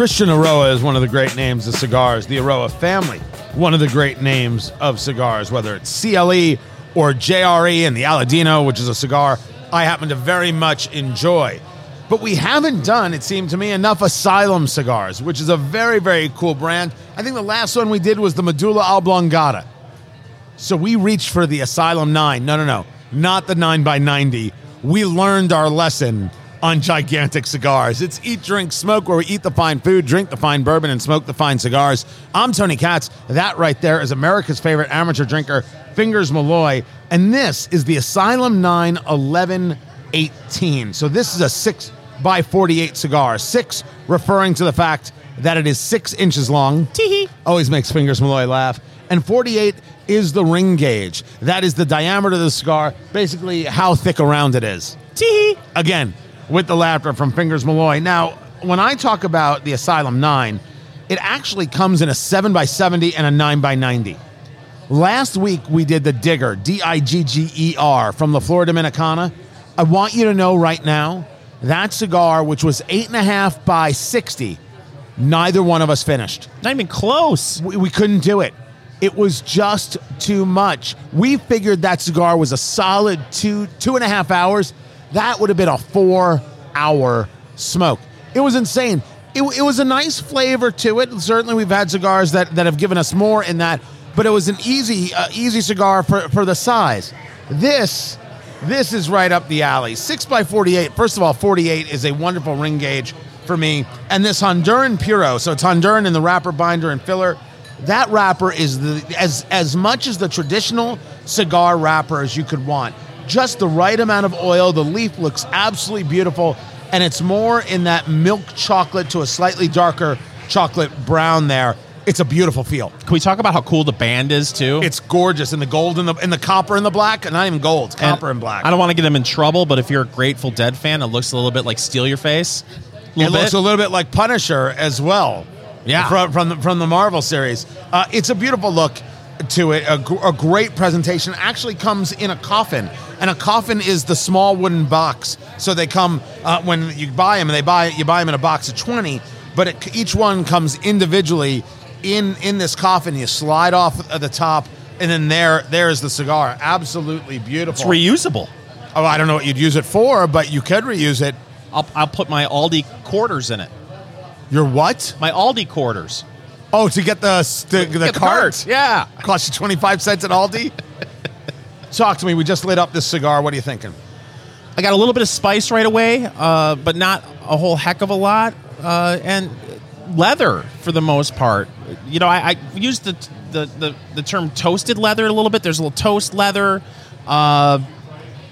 Cristian Eiroa is one of the great names of cigars. The Aroa family, one of the great names of cigars, whether it's CLE or JRE and the Aladino, which is a cigar I happen to very much enjoy. But we haven't done, it seemed to me, enough Asylum cigars, which is a very, very cool brand. I think the last one we did was the Medulla Oblongata. So we reached for the Asylum 9. No, no, no. Not the 9x90. We learned our lesson on gigantic cigars. It's eat, drink, smoke, where we eat the fine food, drink the fine bourbon, and smoke the fine cigars. I'm Tony Katz. That right there is America's favorite amateur drinker, Fingers Malloy. And this is the Asylum 9 1118. So this is a 6 by 48 cigar. 6 referring to the fact that it is 6 inches long. Tee Always makes Fingers Malloy laugh. And 48 is the ring gauge. That is the diameter of the cigar, basically how thick around it is. Tee Again, with the laughter from Fingers Malloy. Now, when I talk about the Asylum 9, it actually comes in a 7 by 70 and a 9 by 90. Last week we did the Digger, D I G G E R, from the Florida Dominicana. I want you to know right now that cigar, which was eight and a half by 60, neither one of us finished. Not even close. We, we couldn't do it. It was just too much. We figured that cigar was a solid two, two and a half hours. That would have been a four hour smoke. It was insane. It, it was a nice flavor to it. Certainly, we've had cigars that, that have given us more in that, but it was an easy uh, easy cigar for, for the size. This this is right up the alley. Six by forty-eight. First of all, forty-eight is a wonderful ring gauge for me. And this Honduran Puro, so it's Honduran in the wrapper, binder, and filler. That wrapper is the as as much as the traditional cigar wrapper as you could want. Just the right amount of oil. The leaf looks absolutely beautiful, and it's more in that milk chocolate to a slightly darker chocolate brown there. It's a beautiful feel. Can we talk about how cool the band is too? It's gorgeous in the gold and the in the copper and the black, not even gold, copper and black. I don't want to get them in trouble, but if you're a Grateful Dead fan, it looks a little bit like Steal Your Face. It Little looks a little bit like Punisher as well. Yeah. from from the, from the Marvel series. Uh, it's a beautiful look to it. A, gr- a great presentation. Actually, comes in a coffin, and a coffin is the small wooden box. So they come uh, when you buy them, and they buy you buy them in a box of twenty. But it, each one comes individually in in this coffin. You slide off the top, and then there there's the cigar. Absolutely beautiful. it's reusable. oh, I don't know what you'd use it for, but you could reuse it. I'll, I'll put my Aldi quarters in it. Your what? My Aldi quarters. Oh, to get the the, the Get cart. Yeah. Cost you 25 cents at Aldi? Talk to me. We just lit up this cigar. What are you thinking? I got a little bit of spice right away, uh, but not a whole heck of a lot. Uh, and leather for the most part. You know, I, I used the, the, the, the term toasted leather a little bit. There's a little toast leather. Uh,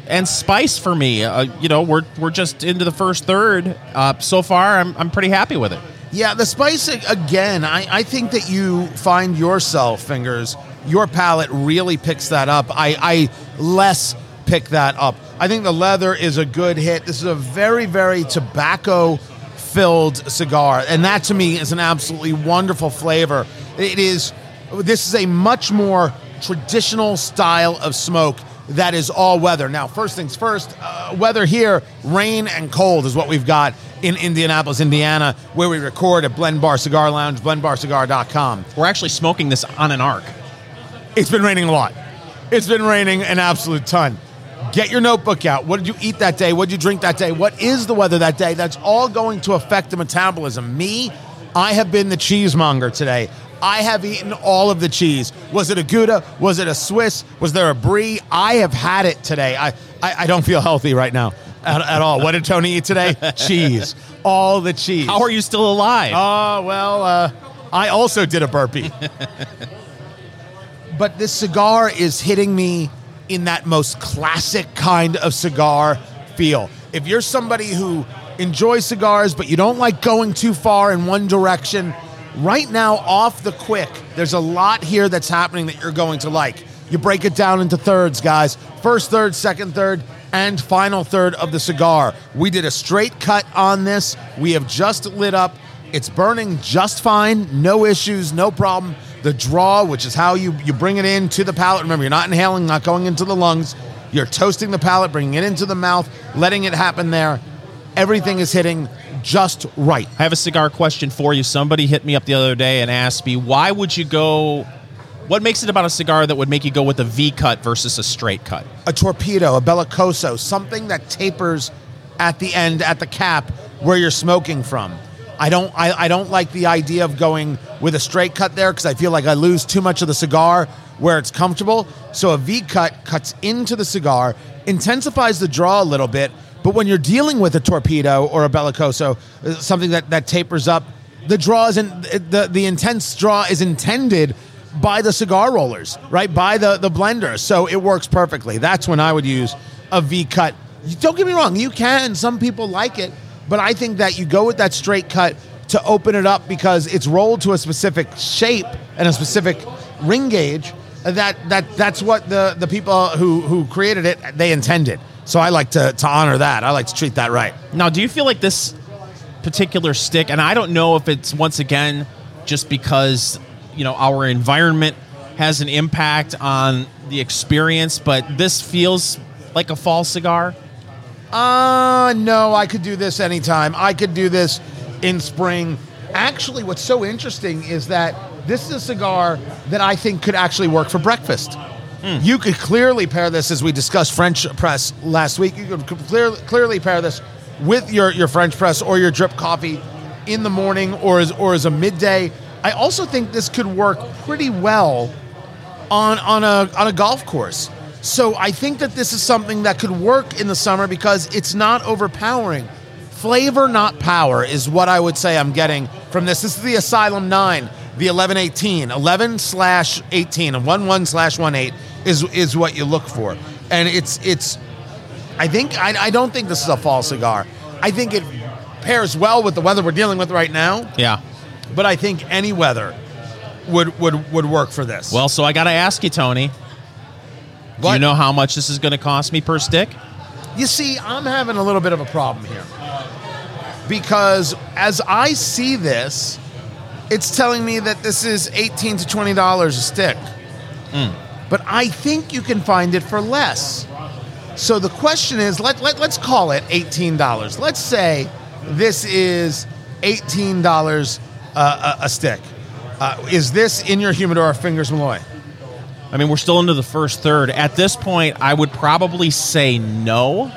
and spice for me. Uh, you know, we're, we're just into the first third. Uh, so far, I'm, I'm pretty happy with it. Yeah, the spice again. I, I think that you find yourself fingers. Your palate really picks that up. I, I less pick that up. I think the leather is a good hit. This is a very very tobacco filled cigar, and that to me is an absolutely wonderful flavor. It is. This is a much more traditional style of smoke that is all weather. Now, first things first, uh, weather here, rain and cold is what we've got in Indianapolis, Indiana, where we record at Blend Bar Cigar Lounge, blendbarcigar.com. We're actually smoking this on an arc. It's been raining a lot. It's been raining an absolute ton. Get your notebook out. What did you eat that day? What did you drink that day? What is the weather that day? That's all going to affect the metabolism. Me, I have been the cheesemonger today. I have eaten all of the cheese. Was it a Gouda? Was it a Swiss? Was there a Brie? I have had it today. I, I, I don't feel healthy right now at, at all. What did Tony eat today? cheese. All the cheese. How are you still alive? Oh, well, uh, I also did a burpee. but this cigar is hitting me in that most classic kind of cigar feel. If you're somebody who enjoys cigars, but you don't like going too far in one direction, right now, off the quick, there's a lot here that's happening that you're going to like. You break it down into thirds, guys. First third, second third, and final third of the cigar. We did a straight cut on this. We have just lit up. It's burning just fine. No issues, no problem. The draw, which is how you, you bring it in to the palate. Remember, you're not inhaling, not going into the lungs. You're toasting the palate, bringing it into the mouth, letting it happen there. Everything is hitting just right. I have a cigar question for you. Somebody hit me up the other day and asked me, why would you go? What makes it about a cigar that would make you go with a V cut versus a straight cut? A torpedo, a bellicoso, something that tapers at the end, at the cap, where you're smoking from. I don't, I, I don't like the idea of going with a straight cut there because I feel like I lose too much of the cigar where it's comfortable. So a V cut cuts into the cigar, intensifies the draw a little bit, but when you're dealing with a torpedo or a bellicoso, uh, something that, that tapers up, the draw isn't the, the intense draw is intended by the cigar rollers, right? By the, the blender. So it works perfectly. That's when I would use a V cut. Don't get me wrong, you can. Some people like it, but I think that you go with that straight cut to open it up because it's rolled to a specific shape and a specific ring gauge. Uh, that that that's what the the people who who created it they intended. So I like to to honor that. I like to treat that right. Now, do you feel like this particular stick, and I don't know if it's once again just because you know our environment has an impact on the experience, but this feels like a fall cigar. Uh no, I could do this anytime. I could do this in spring. Actually, what's so interesting is that this is a cigar that I think could actually work for breakfast. You could clearly pair this, as we discussed French press last week. You could clearly clearly pair this with your, your French press or your drip coffee in the morning or as or as a midday. I also think this could work pretty well on on a on a golf course. So I think that this is something that could work in the summer because it's not overpowering. Flavor, not power, is what I would say I'm getting from this. This is the Asylum 9, the 1118. 11 slash 18, and 1 1 slash 1 8 is, is what you look for. And it's, it's I think, I, I don't think this is a fall cigar. I think it pairs well with the weather we're dealing with right now, Yeah. But I think any weather would, would, would work for this. Well, so I got to ask you, Tony. Do you know how much this is going to cost me per stick? You see, I'm having a little bit of a problem here. Because as I see this, it's telling me that this is 18 to $20 a stick. Hmm. But I think you can find it for less. So the question is let, let, let's call it $18. Let's say this is $18 uh, a, a stick. Uh, is this in your humidor, Fingers Malloy? I mean, we're still into the first third. At this point, I would probably say no,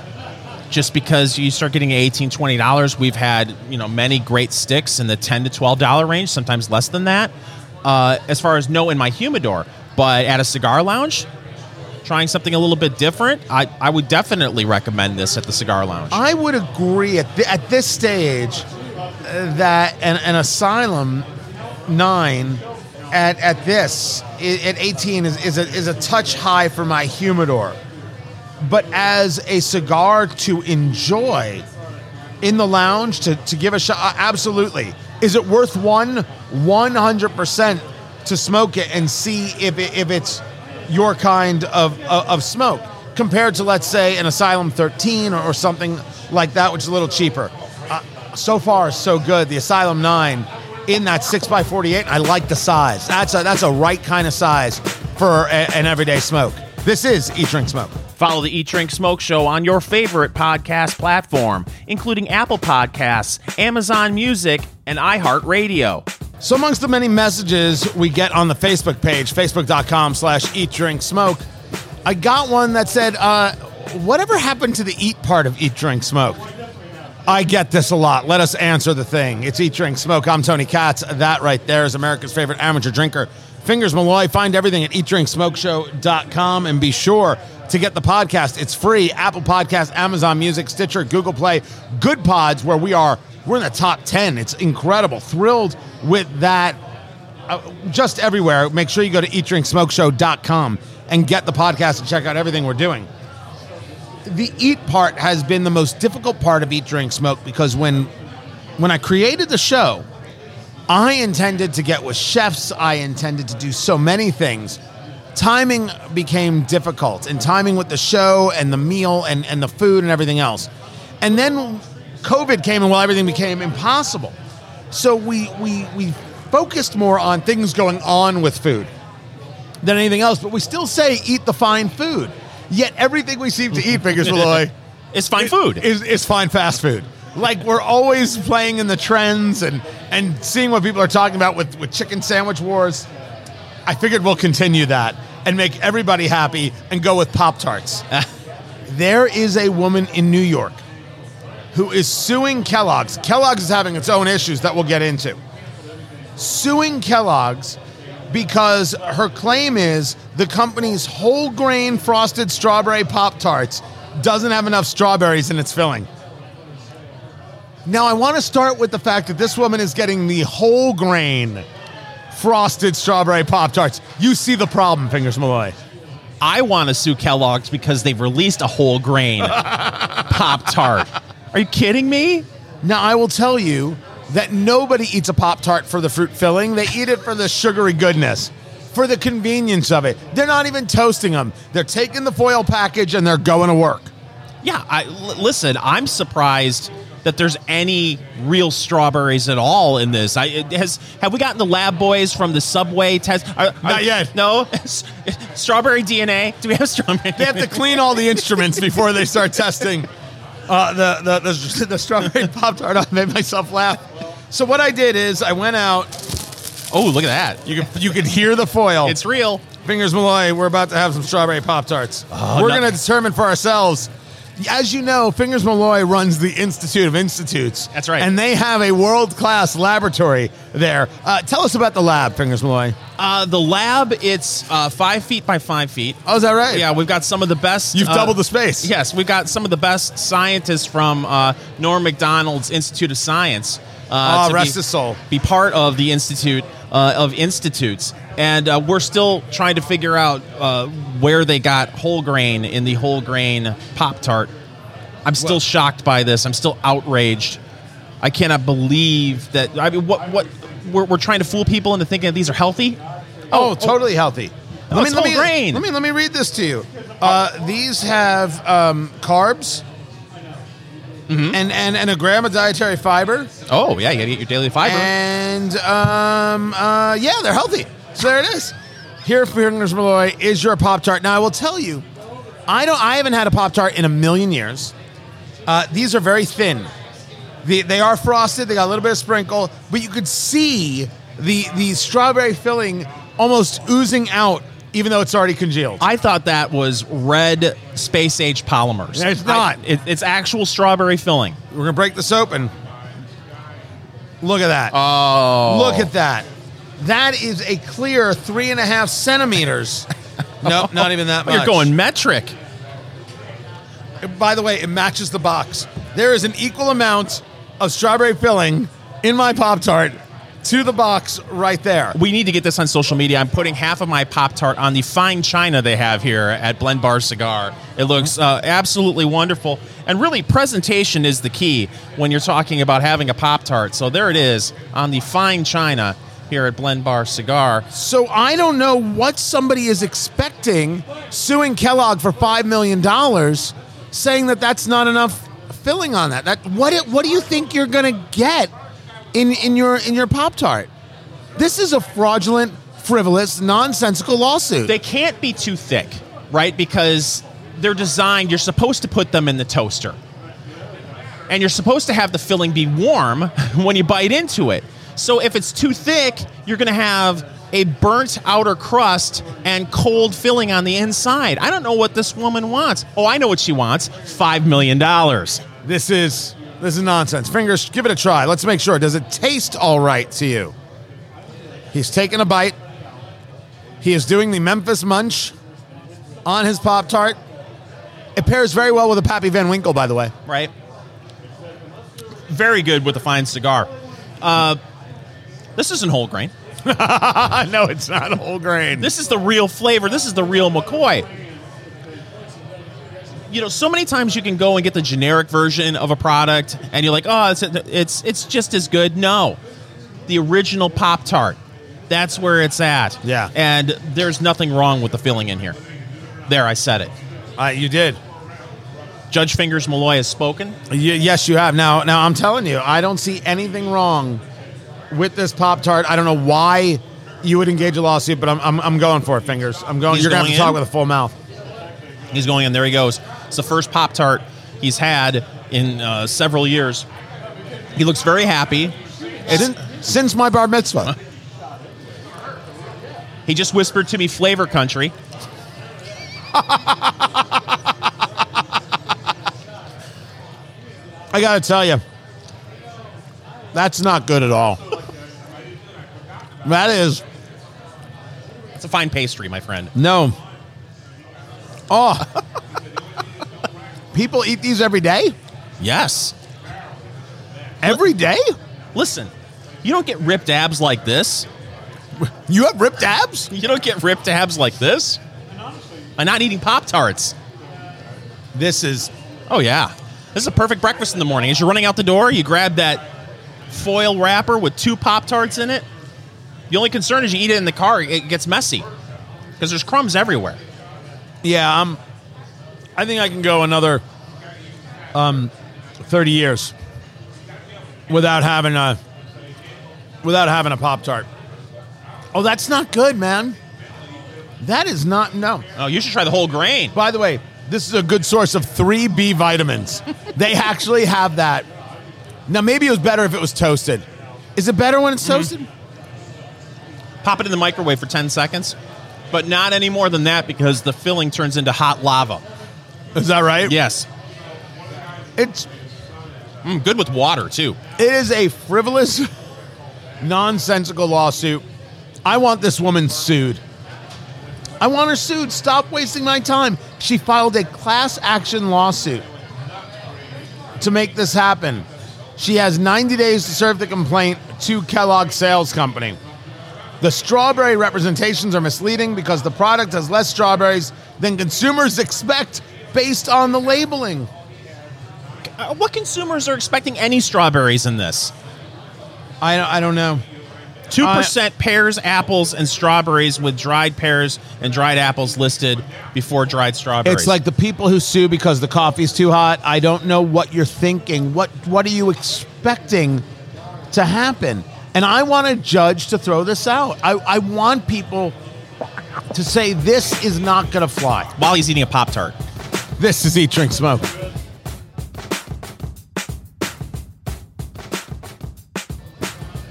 just because you start getting $18, $20. We've had, you know, many great sticks in the 10 to $12 range, sometimes less than that. Uh, as far as no in my humidor, but at a cigar lounge, trying something a little bit different, I, I would definitely recommend this at the cigar lounge. I would agree at, th- at this stage that an, an Asylum 9 at, at this, at 18, is, is, a, is a touch high for my humidor. But as a cigar to enjoy in the lounge, to, to give a shot, uh, absolutely. Is it worth one? 100% to smoke it and see if, it, if it's your kind of, of, of smoke compared to, let's say, an Asylum 13 or, or something like that, which is a little cheaper. So far, so good. The Asylum 9 in that 6x48, I like the size. That's a, that's a right kind of size for a, an everyday smoke. This is Eat Drink Smoke. Follow the Eat Drink Smoke Show on your favorite podcast platform, including Apple Podcasts, Amazon Music, and iHeartRadio. So amongst the many messages we get on the Facebook page, facebook.com slash eat drink smoke, I got one that said, uh, whatever happened to the eat part of eat drink smoke? I get this a lot. Let us answer the thing. It's Eat Drink Smoke. I'm Tony Katz. That right there is America's favorite amateur drinker. Fingers Malloy. Find everything at eatdrinksmokeshow.com and be sure to get the podcast. It's free. Apple Podcast, Amazon Music, Stitcher, Google Play, Good Pods, where we are. We're in the top 10. It's incredible. Thrilled with that. Uh, just everywhere. Make sure you go to eatdrinksmokeshow.com and get the podcast and check out everything we're doing the eat part has been the most difficult part of eat drink smoke because when when i created the show i intended to get with chefs. I intended to do so many things. Timing became difficult and timing with the show and the meal and, and the food and everything else. And then covid came and well everything became impossible. So we we we focused more on things going on with food than anything else but we still say eat the fine food yet everything we seem to eat fingers malloy is fine food. is, is fine fast food. like we're always playing in the trends and and seeing what people are talking about with with chicken sandwich wars. I figured we'll continue that and make everybody happy and go with Pop Tarts. there is a woman in New York who is suing Kellogg's. Kellogg's is having its own issues that we'll get into. Suing Kellogg's because her claim is the company's whole grain frosted strawberry Pop Tarts doesn't have enough strawberries in its filling. Now, I want to start with the fact that this woman is getting the whole grain frosted strawberry Pop Tarts. You see the problem, Fingers Malloy. I want to sue Kellogg's because they've released a whole grain Pop Tart. Are you kidding me? Now, I will tell you that nobody eats a Pop Tart for the fruit filling. They eat it for the sugary goodness, for the convenience of it. They're not even toasting them, they're taking the foil package and they're going to work. Yeah, I, l- listen, I'm surprised that there's any real strawberries at all in this. I has have we gotten the lab boys from the Subway test? Are- Not yet. No, strawberry DNA. Do we have strawberry? They have to clean all the instruments before they start testing uh, the, the, the, the strawberry Pop Tart. I made myself laugh. So, what I did is I went out. Oh, look at that! You could, you could hear the foil. It's real. Fingers Malloy, we're about to have some strawberry Pop Tarts. we're no- going to determine for ourselves. As you know, Fingers Malloy runs the Institute of Institutes. That's right. And they have a world class laboratory there. Uh, tell us about the lab, Fingers Malloy. Uh, the lab, it's uh, five feet by five feet. Oh, is that right? Yeah, we've got some of the best. You've uh, doubled the space. Yes, we've got some of the best scientists from uh, Norm Macdonald's Institute of Science. Uh, Oh, to rest be, his soul. Be part of the Institute uh, of Institutes, and uh, we're still trying to figure out uh, where they got whole grain in the whole grain Pop Tart. I'm still Well- shocked by this. I'm still outraged. I cannot believe that. I mean, what what we're, we're trying to fool people into thinking that these are healthy. Oh, totally healthy. Oh, it's whole me, grain. Let me let me read this to you. Uh, these have um, carbs Mm-hmm. and, and and a gram of dietary fiber, Oh yeah, you gotta get your daily fiber. and um, uh, yeah, they're healthy. So there it is. Here, Fingers Malloy is your Pop Tart. Now I will tell you, I don't. I haven't had a Pop Tart in a million years. Uh, these are very thin. The, they are frosted. They got a little bit of sprinkle, but you could see the the strawberry filling almost oozing out, even though it's already congealed. I thought that was red space age polymers. It's I- not. it, it's actual strawberry filling. We're gonna break this open. Look at that. Oh, Look at that. That is a clear three and a half centimeters. nope, not even that much. You're going metric. By the way, it matches the box. There is an equal amount of strawberry filling in my Pop Tart to the box right there. We need to get this on social media. I'm putting half of my Pop Tart on the fine china they have here at Blend Bar Cigar. It looks uh, absolutely wonderful. And really, presentation is the key when you're talking about having a Pop Tart. So there it is on the fine china here at Blend Bar Cigar. So I don't know what somebody is expecting suing Kellogg for five million dollars, saying that that's not enough filling on that. That what what do you think you're gonna get in in your in your Pop Tart? This is a fraudulent, frivolous, nonsensical lawsuit. They can't be too thick, right? Because they're designed, you're supposed to put them in the toaster. And you're supposed to have the filling be warm when you bite into it. So if it's too thick, you're going to have a burnt outer crust and cold filling on the inside. I don't know what this woman wants. Oh, I know what she wants $5 million. This is this is nonsense. Fingers, give it a try. Let's make sure. Does it taste all right to you? He's taking a bite. He is doing the Memphis Munch on his Pop Tart. It pairs very well with a Pappy Van Winkle, by the way. right? Very good with a fine cigar. Uh, this isn't whole grain. no, it's not whole grain. This is the real flavor. This is the real McCoy. You know, so many times you can go and get the generic version of a product, and you're like, "Oh, it's it's it's just as good." No, the original Pop Tart. That's where it's at. Yeah. and there's nothing wrong with the filling in here. There, I said it. Uh, you did. Judge Fingers Malloy has spoken. Y- yes, you have. Now, now I'm telling you, I don't see anything wrong with this Pop Tart. I don't know why you would engage a lawsuit, but I'm, I'm, I'm going for it, fingers. I'm going. He's you're gonna have going to talk with a full mouth. He's going in. There he goes. It's the first Pop Tart he's had in uh, several years. He looks very happy. Since, since my bar mitzvah. He just whispered to me flavor country. I got to tell you, that's not good at all. That is It's a fine pastry, my friend. no. Oh, people eat these every day. Yes. Every day. Listen, you don't get ripped abs like this. You have ripped abs. You don't get ripped abs like this. I'm not eating Pop Tarts. This is Oh, yeah. This is a perfect breakfast in the morning. As you're running out the door, you grab that foil wrapper with two Pop Tarts in it. The only concern is you eat it in the car, it gets messy because there's crumbs everywhere. yeah. Um, I think I can go another um, thirty years without having a without having a pop tart. Oh, that's not good, man. That is not no. Oh, you should try the whole grain. By the way, this is a good source of three B vitamins. they actually have that. Now, maybe it was better if it was toasted. Is it better when it's toasted? Pop it in the microwave for 10 seconds, but not any more than that because the filling turns into hot lava. Is that right? Yes. It's Mm, good with water, too. it is a frivolous, nonsensical lawsuit. I want this woman sued. I want her sued. Stop wasting my time. She filed a class action lawsuit to make this happen. She has 90 days to serve the complaint to Kellogg Sales Company. The strawberry representations are misleading because the product has less strawberries than consumers expect based on the labeling. Uh, what consumers are expecting any strawberries in this? I, I don't know. 2% pears, apples, and strawberries with dried pears and dried apples listed before dried strawberries. It's like the people who sue because the coffee's too hot. I don't know what you're thinking. What what are you expecting to happen? And I want a judge to throw this out. I, I want people to say this is not going to fly. while he's eating a Pop Tart. This is Eat, Drink, Smoke.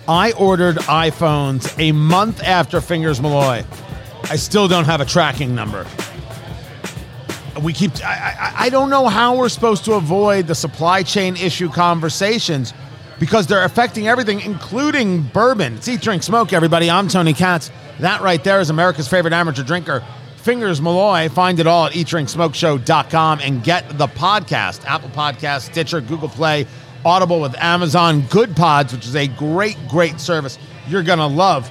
I ordered iPhones a month after Fingers Malloy. I still don't have a tracking number. We keep. I, I, I don't know how we're supposed to avoid the supply chain issue conversations because they're affecting everything, including bourbon. It's Eat, Drink, Smoke, everybody. I'm Tony Katz. That right there is America's favorite amateur drinker, Fingers Malloy. Find it all at eatdrinksmokeshow.com and get the podcast Apple Podcast, Stitcher, Google Play, Audible with Amazon Good Pods, which is a great, great service you're going to love.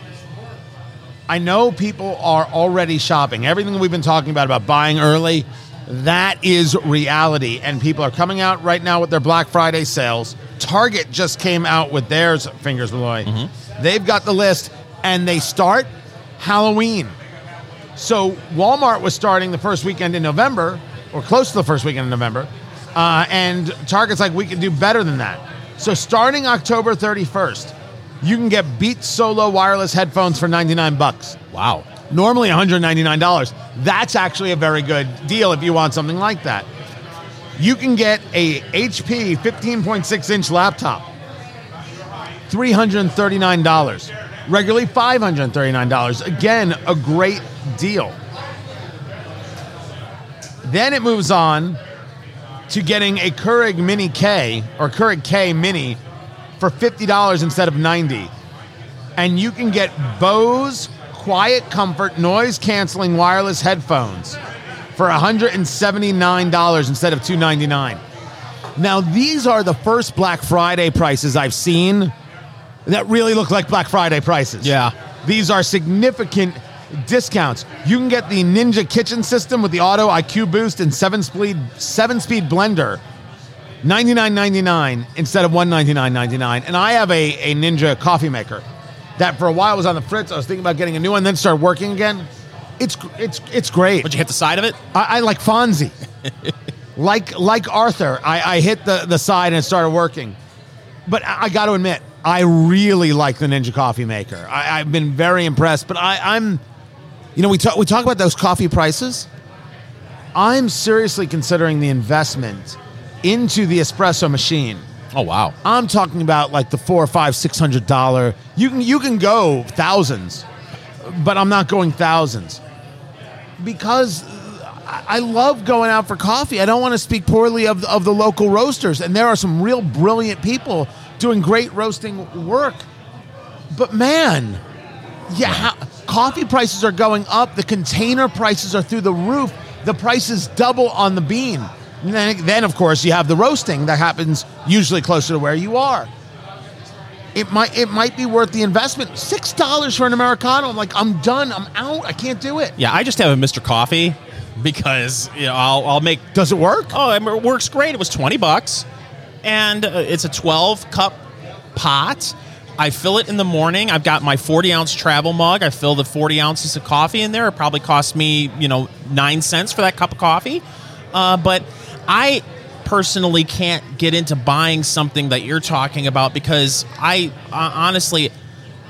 I know people are already shopping. Everything we've been talking about, about buying early, that is reality. And people are coming out right now with their Black Friday sales. Target just came out with theirs, Fingers Malloy. They've got the list, and they start Halloween. So Walmart was starting the first weekend in November, or close to the first weekend in November, uh, and Target's like we can do better than that. So starting October 31st, you can get Beats Solo wireless headphones for 99 bucks. Wow. Normally $199. That's actually a very good deal if you want something like that. You can get a HP 15.6 inch laptop, $339. Regularly $539. Again, a great deal. Then it moves on to getting a Keurig Mini K or Keurig K Mini for $50 instead of 90 and you can get Bose Quiet Comfort noise canceling wireless headphones for $179 instead of 299. Now, these are the first Black Friday prices I've seen that really look like Black Friday prices. Yeah. These are significant discounts. You can get the Ninja Kitchen System with the Auto IQ Boost and seven speed seven speed blender. $99.99 instead of $199.99. And I have a, a Ninja coffee maker that for a while was on the fritz. I was thinking about getting a new one, then started working again. It's it's it's great. Would you hit the side of it? I, I like Fonzie. like like Arthur, I, I hit the, the side and it started working. But I, I got to admit, I really like the Ninja Coffee Maker. I, I've been very impressed. But I, I'm, you know, we talk we talk about those coffee prices. I'm seriously considering the investment into the espresso machine Oh wow. I'm talking about like the four or five, six hundred dollar. You can you can go thousands, but I'm not going thousands because uh, I I love going out for coffee. I don't want to speak poorly of of the local roasters, and there are some real brilliant people doing great roasting work. But man, yeah, how, coffee prices are going up. The container prices are through the roof. The prices double on the bean. Then, then, of course, you have the roasting that happens usually closer to where you are. It might it might be worth the investment. Six dollars for an americano. I'm like, I'm done. I'm out. I can't do it. Yeah, I just have a Mr. Coffee because you know I'll, I'll make. Does it work? Oh, it works great. It was twenty bucks, and uh, it's a twelve cup pot. I fill it in the morning. I've got my 40 ounce travel mug. I fill the 40 ounces of coffee in there. It probably costs me, you know, nine cents for that cup of coffee. Uh, but I personally can't get into buying something that you're talking about because I uh, honestly,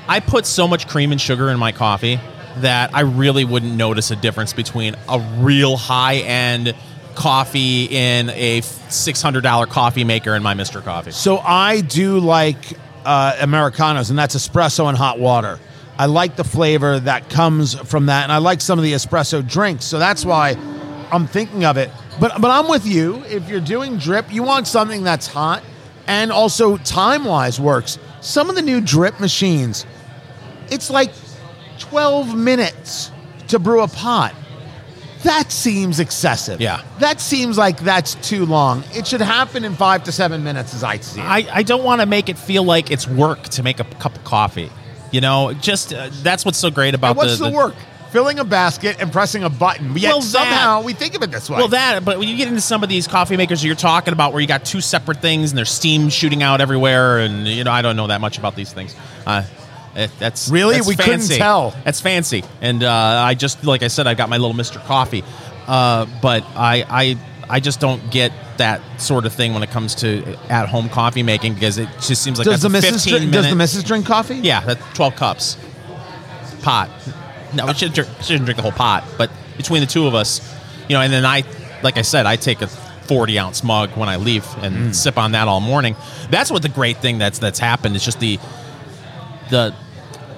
I put so much cream and sugar in my coffee that I really wouldn't notice a difference between a real high end coffee in a $600 coffee maker and my Mr. Coffee. So I do like uh, Americanos, and that's espresso and hot water. I like the flavor that comes from that, and I like some of the espresso drinks. So that's why I'm thinking of it. But but I'm with you. If you're doing drip, you want something that's hot and also time wise works. Some of the new drip machines, it's like 12 minutes to brew a pot. That seems excessive. Yeah. That seems like that's too long. It should happen in five to seven minutes, as I see it. I, I don't want to make it feel like it's work to make a cup of coffee. You know, just uh, that's what's so great about And what's the, the work? Filling a basket and pressing a button. Yet Well, that- somehow we think of it this way. Well, that, but when you get into some of these coffee makers you're talking about, where you got two separate things and there's steam shooting out everywhere, and you know, I don't know that much about these things. Uh, that's Really? that's We couldn't tell. That's fancy, and uh, I just like I said, I've got my little Mister Coffee, uh, but I, I I just don't get that sort of thing when it comes to at home coffee making because it just seems like does the a missus 15 drink, does the missus drink coffee? yeah, that's 12 cups. Pot. No, we shouldn't drink, shouldn't drink the whole pot, but between the two of us, you know, and then I, like I said, I take a 40 ounce mug when I leave and mm. sip on that all morning. That's what the great thing that's that's happened. is just the the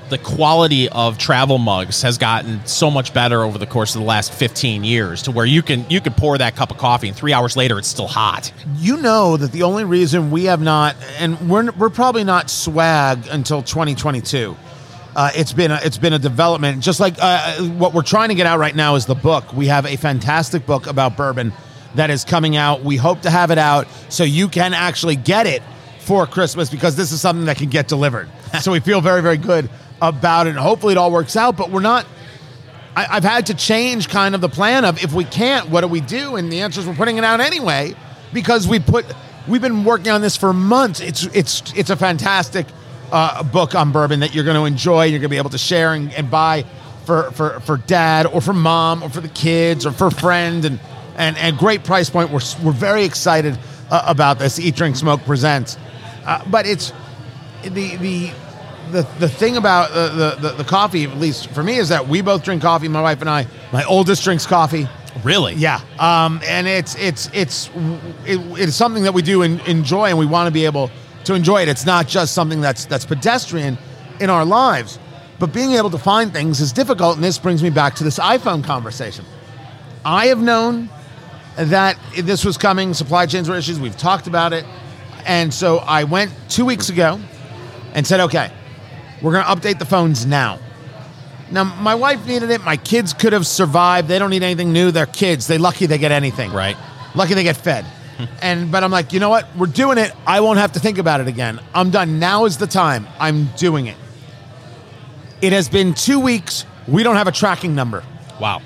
the quality of travel mugs has gotten so much better over the course of the last 15 years to where you can you can pour that cup of coffee and 3 hours later it's still hot. You know that the only reason we have not, and we're we're probably not swag until 2022. Uh, it's been a, it's been a development. Just like uh, what we're trying to get out right now is the book. We have a fantastic book about bourbon that is coming out. We hope to have it out so you can actually get it for Christmas because this is something that can get delivered. so we feel very very good about it. And hopefully it all works out. But we're not I, I've had to change kind of the plan of if we can't, what do we do? And the answer is we're putting it out anyway because we put we've been working on this for months. It's it's it's a fantastic uh, book on bourbon that you're going to enjoy. You're going to be able to share and, and buy for, for for dad or for mom or for the kids or for a friend and and and great price point. We're we're very excited uh, about this. Eat Drink Smoke presents, uh, but it's the the the the thing about the, the the coffee, at least for me, is that we both drink coffee. My wife and I. My oldest drinks coffee. Really? Yeah, um, and it's it's it's it, it's something that we do en- enjoy, and we want to be able to enjoy it. It's not just something that's that's pedestrian in our lives, but being able to find things is difficult. And this brings me back to this iPhone conversation. I have known that this was coming. Supply chains were issues. We've talked about it, and so I went two weeks ago and said, "Okay, we're going to update the phones now." Now, my wife needed it. My kids could have survived. They don't need anything new. They're kids. They're lucky they get anything. Right. Lucky they get fed. And but I'm like, you know what? We're doing it. I won't have to think about it again. I'm done. Now is the time. I'm doing it. It has been two weeks. We don't have a tracking number. Wow.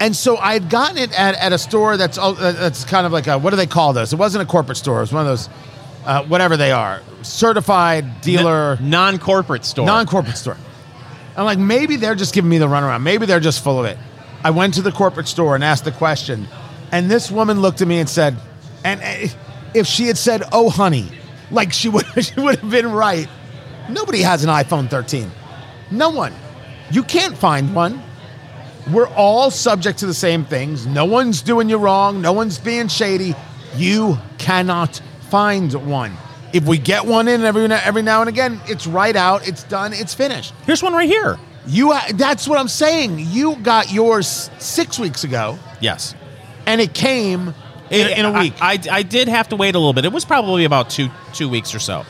And so I had gotten it at, at a store that's oh, uh, that's kind of like a what do they call those? It wasn't a corporate store. It was one of those, uh, whatever they are, certified dealer, non corporate store. non-corporate store. I'm like, maybe they're just giving me the runaround. Maybe they're just full of it. I went to the corporate store and asked the question, and this woman looked at me and said, and uh, if she had said, "Oh, honey," like she would, she would have been right. Nobody has an iPhone 13. No one. You can't find one. We're all subject to the same things. No one's doing you wrong. No one's being shady. You cannot find one. If we get one in every every now and again, it's right out, it's done, it's finished. Here's one right here. You that's what I'm saying. You got yours 6 weeks ago Yes. And it came in, in a I- week. I, I, did have to wait a little bit. It was probably about two two weeks or so,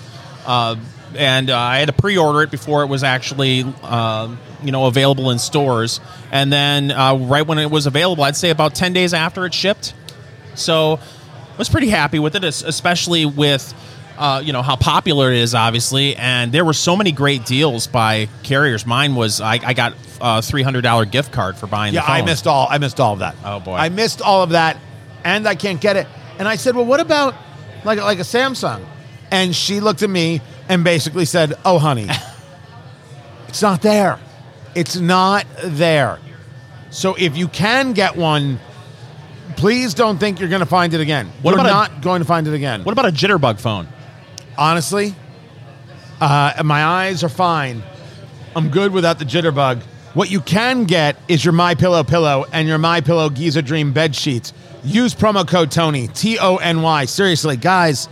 uh, and uh, I had to pre-order it before it was actually uh, you know available in stores. And then uh, right when it was available, I'd say about ten days after it shipped. So I was pretty happy with it, especially with. Uh, you know how popular it is, obviously, and there were so many great deals by carriers. Mine was I, I got a three hundred dollar gift card for buying. Yeah, the phone. I missed all. I missed all of that. Oh, boy. I missed all of that, and I can't get it. And I said, "Well, what about like like a Samsung?" And she looked at me and basically said, "Oh, honey, it's not there. It's not there. So if you can get one, please don't think you're going to find it again. What you're about a- not going to find it again. What about a jitterbug phone? Honestly, uh, my eyes are fine. I'm good without the jitterbug. What you can get is your My Pillow pillow and your My Pillow Giza Dream bed sheets. Use promo code Tony T O N Y. Seriously, guys,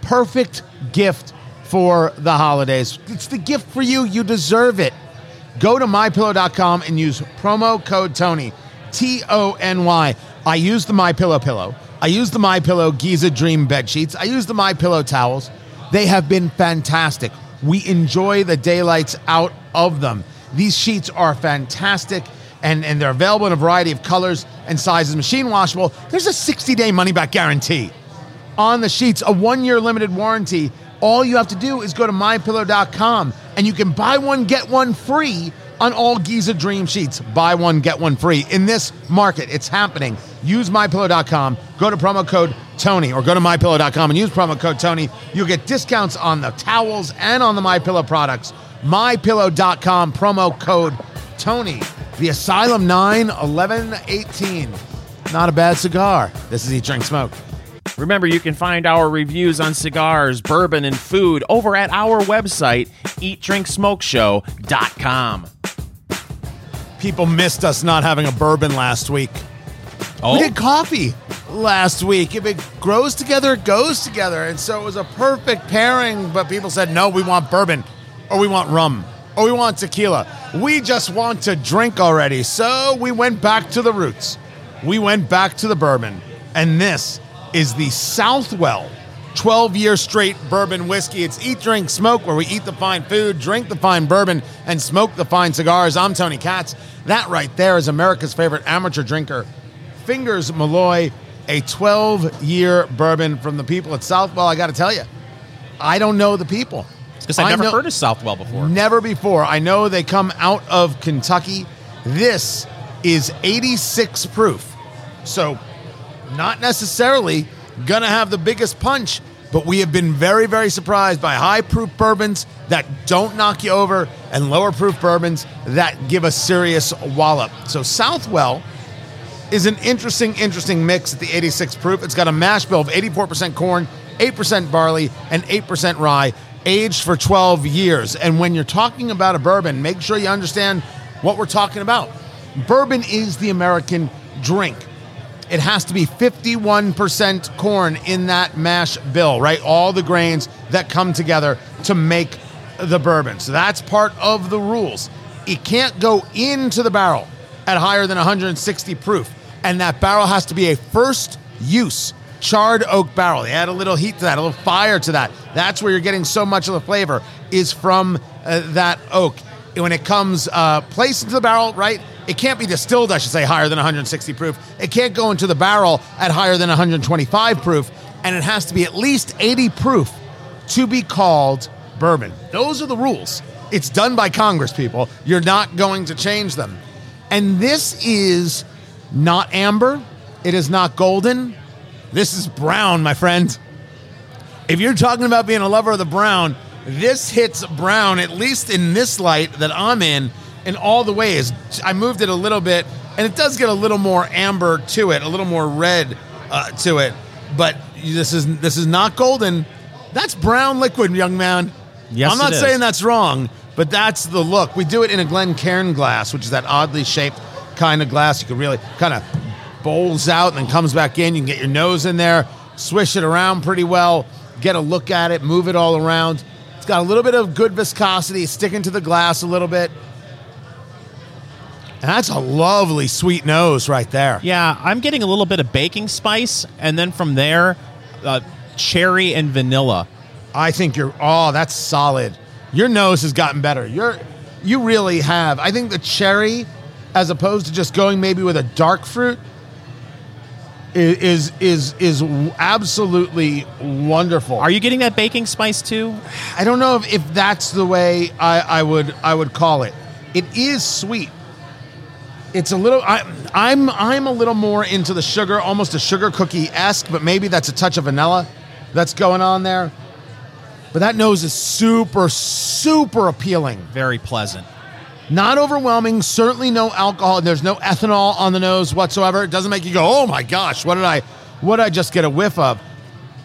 perfect gift for the holidays. It's the gift for you. You deserve it. Go to mypillow.com and use promo code Tony T O N Y. I use the My Pillow pillow. I use the My Pillow Giza Dream bed sheets. I use the My Pillow towels. They have been fantastic. We enjoy the daylights out of them. These sheets are fantastic and, and they're available in a variety of colors and sizes, machine washable. There's a 60 day money back guarantee on the sheets, a one year limited warranty. All you have to do is go to mypillow.com and you can buy one, get one free on all Giza Dream sheets. Buy one, get one free. In this market, it's happening. Use mypillow.com, go to promo code Tony, or go to mypillow.com and use promo code Tony. You'll get discounts on the towels and on the MyPillow products. MyPillow.com, promo code Tony. The Asylum 9 11 18. Not a bad cigar. This is Eat, Drink, Smoke. Remember, you can find our reviews on cigars, bourbon, and food over at our website, eatdrinksmokeshow.com. people missed us not having a bourbon last week. Oh, We did coffee last week. If it grows together, it goes together. And so it was a perfect pairing, but people said, no, we want bourbon, or we want rum, or we want tequila. We just want to drink already. So we went back to the roots. We went back to the bourbon. And this is the Southwell 12 year straight bourbon whiskey. It's Eat, Drink, Smoke, where we eat the fine food, drink the fine bourbon, and smoke the fine cigars. I'm Tony Katz. That right there is America's favorite amateur drinker, Fingers Malloy, a 12 year bourbon from the people at Southwell. I got to tell you, I don't know the people. because I've never know- heard of Southwell before. Never before. I know they come out of Kentucky. This is 86 proof. So, not necessarily going to have the biggest punch, but we have been very, very surprised by high proof bourbons that don't knock you over and lower proof bourbons that give a serious wallop. So, Southwell is an interesting, interesting mix at the 86 proof. It's got a mash bill of 84% corn, 8% barley, and 8% rye, aged for 12 years. And when you're talking about a bourbon, make sure you understand what we're talking about. Bourbon is the American drink. It has to be 51% corn in that mash bill, right? All the grains that come together to make the bourbon. So that's part of the rules. It can't go into the barrel at higher than 160 proof. And that barrel has to be a first use charred oak barrel. They add a little heat to that, a little fire to that. That's where you're getting so much of the flavor is from uh, that oak. When it comes uh, placed into the barrel, right? It can't be distilled, I should say, higher than 160 proof. It can't go into the barrel at higher than 125 proof, and it has to be at least 80 proof to be called bourbon. Those are the rules. It's done by Congress, people. You're not going to change them. And this is not amber. It is not golden. This is brown, my friend. If you're talking about being a lover of the brown, this hits brown, at least in this light that I'm in, in all the ways. I moved it a little bit, and it does get a little more amber to it, a little more red uh, to it. But this is this is not golden. That's brown liquid, young man. Yes, I'm not saying that's wrong, but that's the look. We do it in a Glencairn glass, which is that oddly shaped kind of glass. You can really kind of bowls out and then comes back in. You can get your nose in there, swish it around pretty well. get a look at it, move it all around. It's got a little bit of good viscosity, sticking to the glass a little bit. And that's a lovely sweet nose right there. Yeah, I'm getting a little bit of baking spice, and then from there, uh, cherry and vanilla. I think you're. Oh, that's solid. Your nose has gotten better. You're. You really have. I think the cherry, as opposed to just going maybe with a dark fruit, is is is absolutely wonderful. Are you getting that baking spice too? I don't know if, if that's the way I, I would I would call it. It is sweet. It's a little. I, I'm I'm a little more into the sugar, almost a sugar cookie esque, but maybe that's a touch of vanilla that's going on there. But that nose is super super appealing. Very pleasant. Not overwhelming. Certainly no alcohol. There's no ethanol on the nose whatsoever. It doesn't make you go, oh my gosh, what did I what did I just get a whiff of?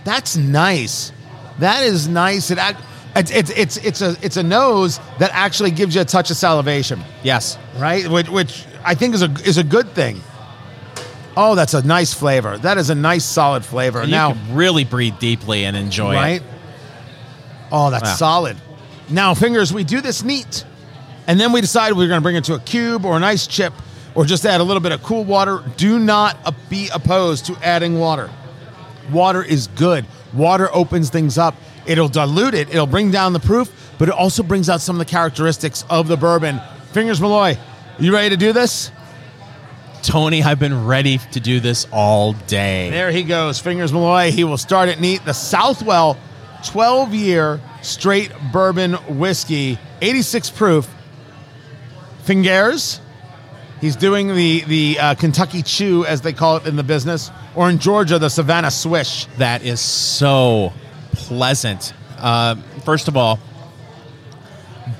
That's nice. That is nice. It act, it's, it's it's it's a it's a nose that actually gives you a touch of salivation, Yes. right? Which, which I think is a is a good thing. Oh, that's a nice flavor. That is a nice solid flavor. And now, you can really breathe deeply and enjoy right? it. Oh, that's Wow. solid. Now, fingers, we do this neat, and then we decide we're going to bring it to a cube or an ice chip, or just add a little bit of cool water. Do not be opposed to adding water. Water is good. Water opens things up. It'll dilute it. It'll bring down the proof, but it also brings out some of the characteristics of the bourbon. Fingers, Malloy, you ready to do this? Tony, I've been ready to do this all day. There he goes, Fingers Malloy. He will start it neat. The Southwell 12 year straight bourbon whiskey, 86 proof. Fingers. He's doing the, the uh, Kentucky Chew, as they call it in the business, or in Georgia, the Savannah Swish. That is so pleasant. Uh, first of all,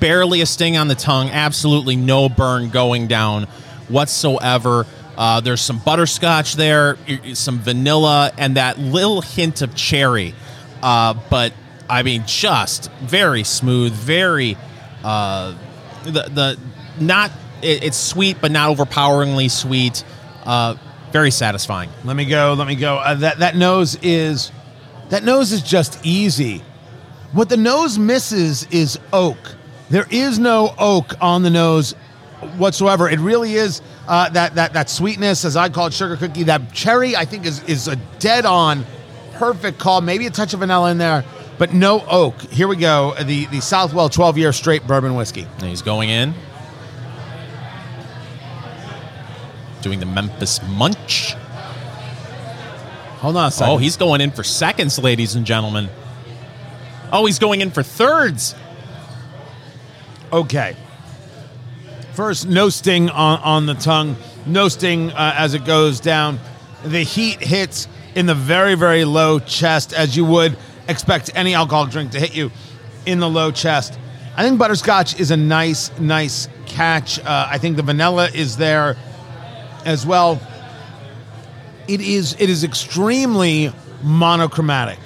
barely a sting on the tongue, absolutely no burn going down whatsoever. Uh, there's some butterscotch there, some vanilla, and that little hint of cherry. Uh, but I mean, just very smooth, very uh, the the not it, it's sweet but not overpoweringly sweet. Uh, very satisfying. Let me go. Let me go. Uh, that that nose is that nose is just easy. What the nose misses is oak. There is no oak on the nose whatsoever. It really is uh, that that that sweetness, as I call it, sugar cookie. That cherry, I think, is is a dead on, perfect call. Maybe a touch of vanilla in there, but no oak. Here we go. The the Southwell 12 year straight bourbon whiskey. And he's going in. Doing the Memphis Munch. Hold on a second. Oh, he's going in for seconds, ladies and gentlemen. Oh, he's going in for thirds. Okay. First, no sting on, on the tongue, no sting uh, as it goes down. The heat hits in the very, very low chest, as you would expect any alcohol drink to hit you in the low chest. I think butterscotch is a nice, nice catch. Uh, I think the vanilla is there as well. It is, it is extremely monochromatic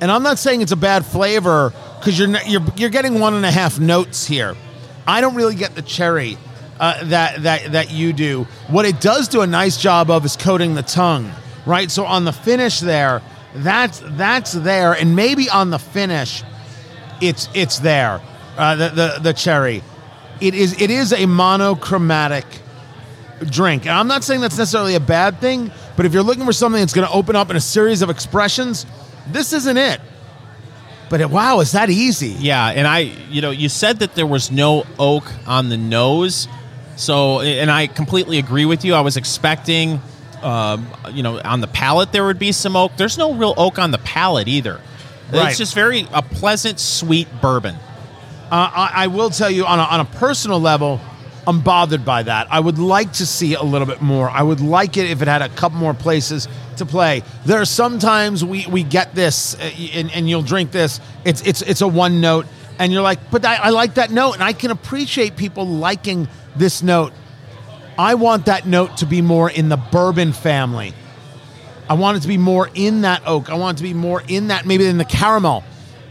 and I'm not saying it's a bad flavor because you're, you're you're getting one and a half notes here. I don't really get the cherry uh, that that that you do. What it does do a nice job of is coating the tongue, right? So on the finish there, that's that's there, and maybe on the finish, it's it's there. Uh, the, the the cherry, it is it is a monochromatic drink. And I'm not saying that's necessarily a bad thing, but if you're looking for something that's going to open up in a series of expressions, this isn't it. But it, wow, is that easy? Yeah, and I, you know, you said that there was no oak on the nose. So, and I completely agree with you. I was expecting, um, you know, on the palate there would be some oak. There's no real oak on the palate either. Right. It's just very a pleasant, sweet bourbon. Uh, I, I will tell you on a, on a personal level, I'm bothered by that. I would like to see a little bit more. I would like it if it had a couple more places to play. There are sometimes we, we get this uh, and, and you'll drink this. It's it's it's a one note, and you're like, but I, I like that note, and I can appreciate people liking this note. I want that note to be more in the bourbon family. I want it to be more in that oak. I want it to be more in that maybe in the caramel,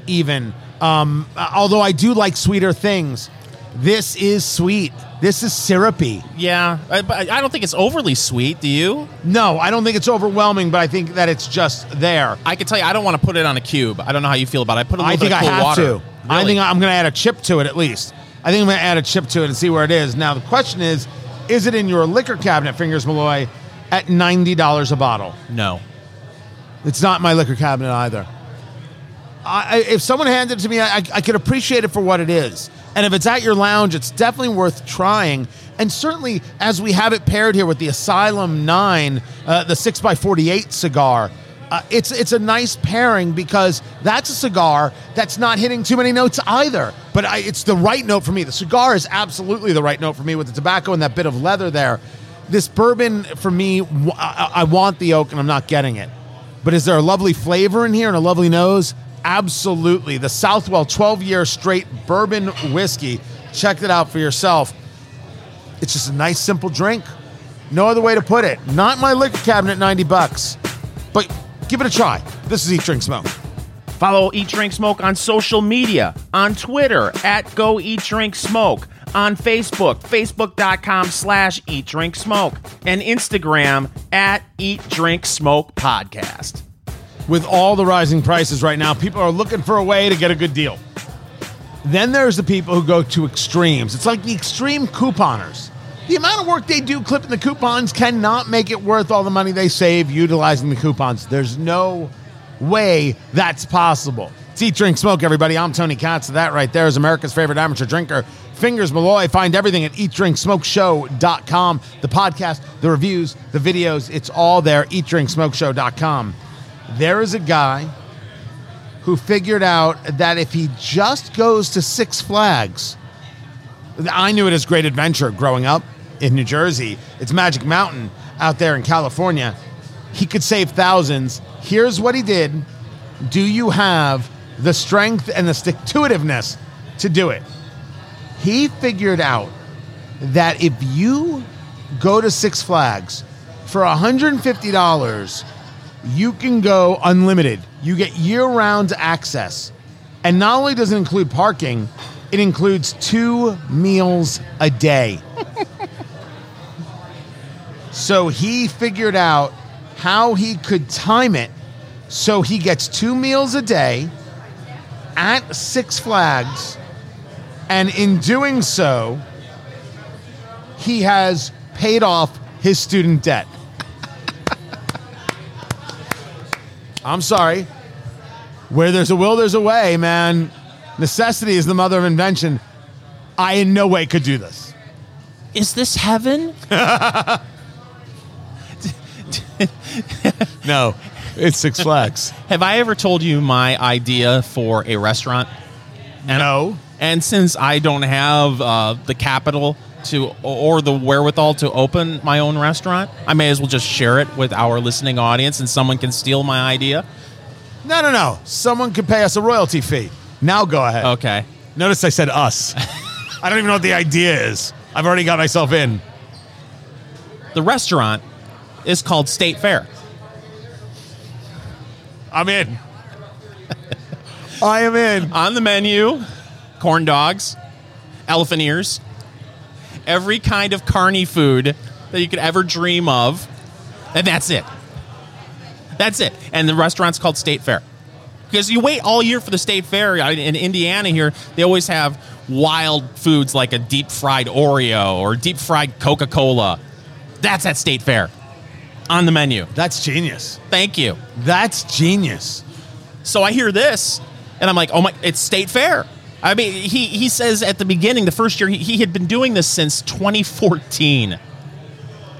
even. Um, although I do like sweeter things, This is sweet. This is syrupy. Yeah, I, but I don't think it's overly sweet. Do you? No, I don't think it's overwhelming, but I think that it's just there. I can tell you, I don't want to put it on a cube. I don't know how you feel about it. I put a little I think bit I cool have water. to. I Really? think I'm going to add a chip to it at least. I think I'm going to add a chip to it and see where it is. Now the question is, is it in your liquor cabinet, Fingers Malloy, at ninety dollars a bottle? no. It's not in my liquor cabinet either. I, I- if someone handed it to me, I, I could appreciate it for what it is. And if it's at your lounge, it's definitely worth trying. And certainly, as we have it paired here with the Asylum 9, uh, the 6x48 cigar, uh, it's, it's a nice pairing because that's a cigar that's not hitting too many notes either. But I, it's the right note for me. The cigar is absolutely the right note for me with the tobacco and that bit of leather there. This bourbon, for me, I want the oak and I'm not getting it. But is there a lovely flavor in here and a lovely nose? Absolutely. The Southwell 12 year straight bourbon whiskey. Check it out for yourself. It's just a nice, simple drink. No other way to put it. Not my liquor cabinet, 90 bucks. But give it a try. This is Eat, Drink, Smoke. Follow Eat Drink Smoke on social media, on Twitter at Go Eat Drink Smoke, on Facebook, facebook.com slash Eat Drink Smoke, and Instagram at Eat Drink Smoke Podcast. With all the rising prices right now, people are looking for a way to get a good deal. Then there's the people who go to extremes. It's like the extreme couponers. The amount of work they do clipping the coupons cannot make it worth all the money they save utilizing the coupons. There's no way that's possible. It's Eat, Drink, Smoke, everybody. I'm Tony Katz. That right there is America's favorite amateur drinker, Fingers Malloy. Find everything at eatdrinksmokeshow.com. The podcast, the reviews, the videos, it's all there. Eatdrinksmokeshow.com. There is a guy who figured out that if he just goes to Six Flags, I knew it as Great Adventure growing up in New Jersey. It's Magic Mountain out there in California. He could save thousands. Here's what he did. Do you have the strength and the stick to itiveness to do it? He figured out that if you go to Six Flags for $150, you can go unlimited. You get year round access. And not only does it include parking, it includes two meals a day. so he figured out how he could time it so he gets two meals a day at Six Flags. And in doing so, he has paid off his student debt. I'm sorry. Where there's a will, there's a way, man. Necessity is the mother of invention. I in no way could do this. Is this heaven? No, it's Six Flags. Have I ever told you my idea for a restaurant? no. And since I don't have uh, the capital to or the wherewithal to open my own restaurant, I may as well just share it with our listening audience, and someone can steal my idea. No, no, no. Someone could pay us a royalty fee. Now go ahead. Okay. Notice I said us. I don't even know what the idea is. I've already got myself in. The restaurant is called State Fair. I'm in. I am in. On the menu, corn dogs, elephant ears, every kind of carny food that you could ever dream of, and that's it. That's it. And the restaurant's called State Fair. Because you wait all year for the State Fair in Indiana here, they always have wild foods like a deep fried Oreo or deep fried Coca Cola. That's at State Fair on the menu. That's genius. Thank you. That's genius. So I hear this, and I'm like, oh my, it's state fair. I mean, he, he says at the beginning, the first year, he, he had been doing this since 2014,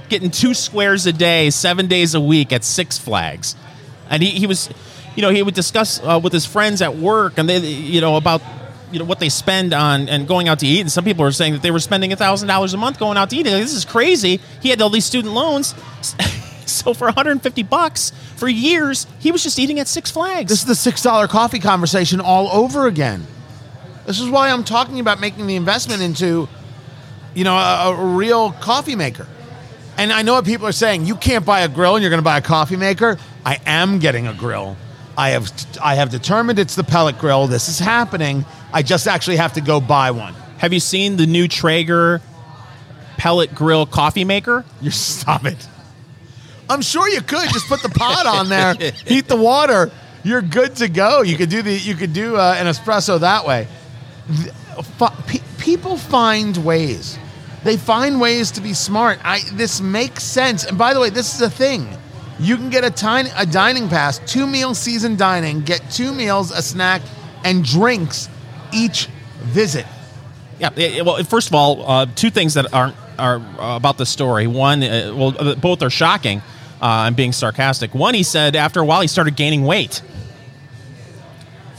getting two squares a day, seven days a week at Six Flags. And he, he was, you know, he would discuss uh, with his friends at work and they, you know, about, you know, what they spend on and going out to eat. And some people are saying that they were spending $1,000 a month going out to eat. Like, this is crazy. He had all these student loans. So for 150 bucks for years, he was just eating at Six Flags. This is the six dollar coffee conversation all over again. This is why I'm talking about making the investment into, you know, a, a real coffee maker. And I know what people are saying. You can't buy a grill and you're going to buy a coffee maker. I am getting a grill. I have I have determined it's the pellet grill. This is happening. I just actually have to go buy one. Have you seen the new Traeger pellet grill coffee maker? You stop it. I'm sure you could just put the pot on there, heat the water. You're good to go. You could do the you could do uh, an espresso that way. Pe- people find ways. They find ways to be smart. I this makes sense. And by the way, this is a thing. You can get a tiny a dining pass, two meal season dining, get two meals, a snack, and drinks each visit. Yeah. yeah, Well, first of all, uh, two things that aren't are uh, about the story. One, uh, well, uh, both are shocking. Uh, I'm being sarcastic. One, he said after a while he started gaining weight.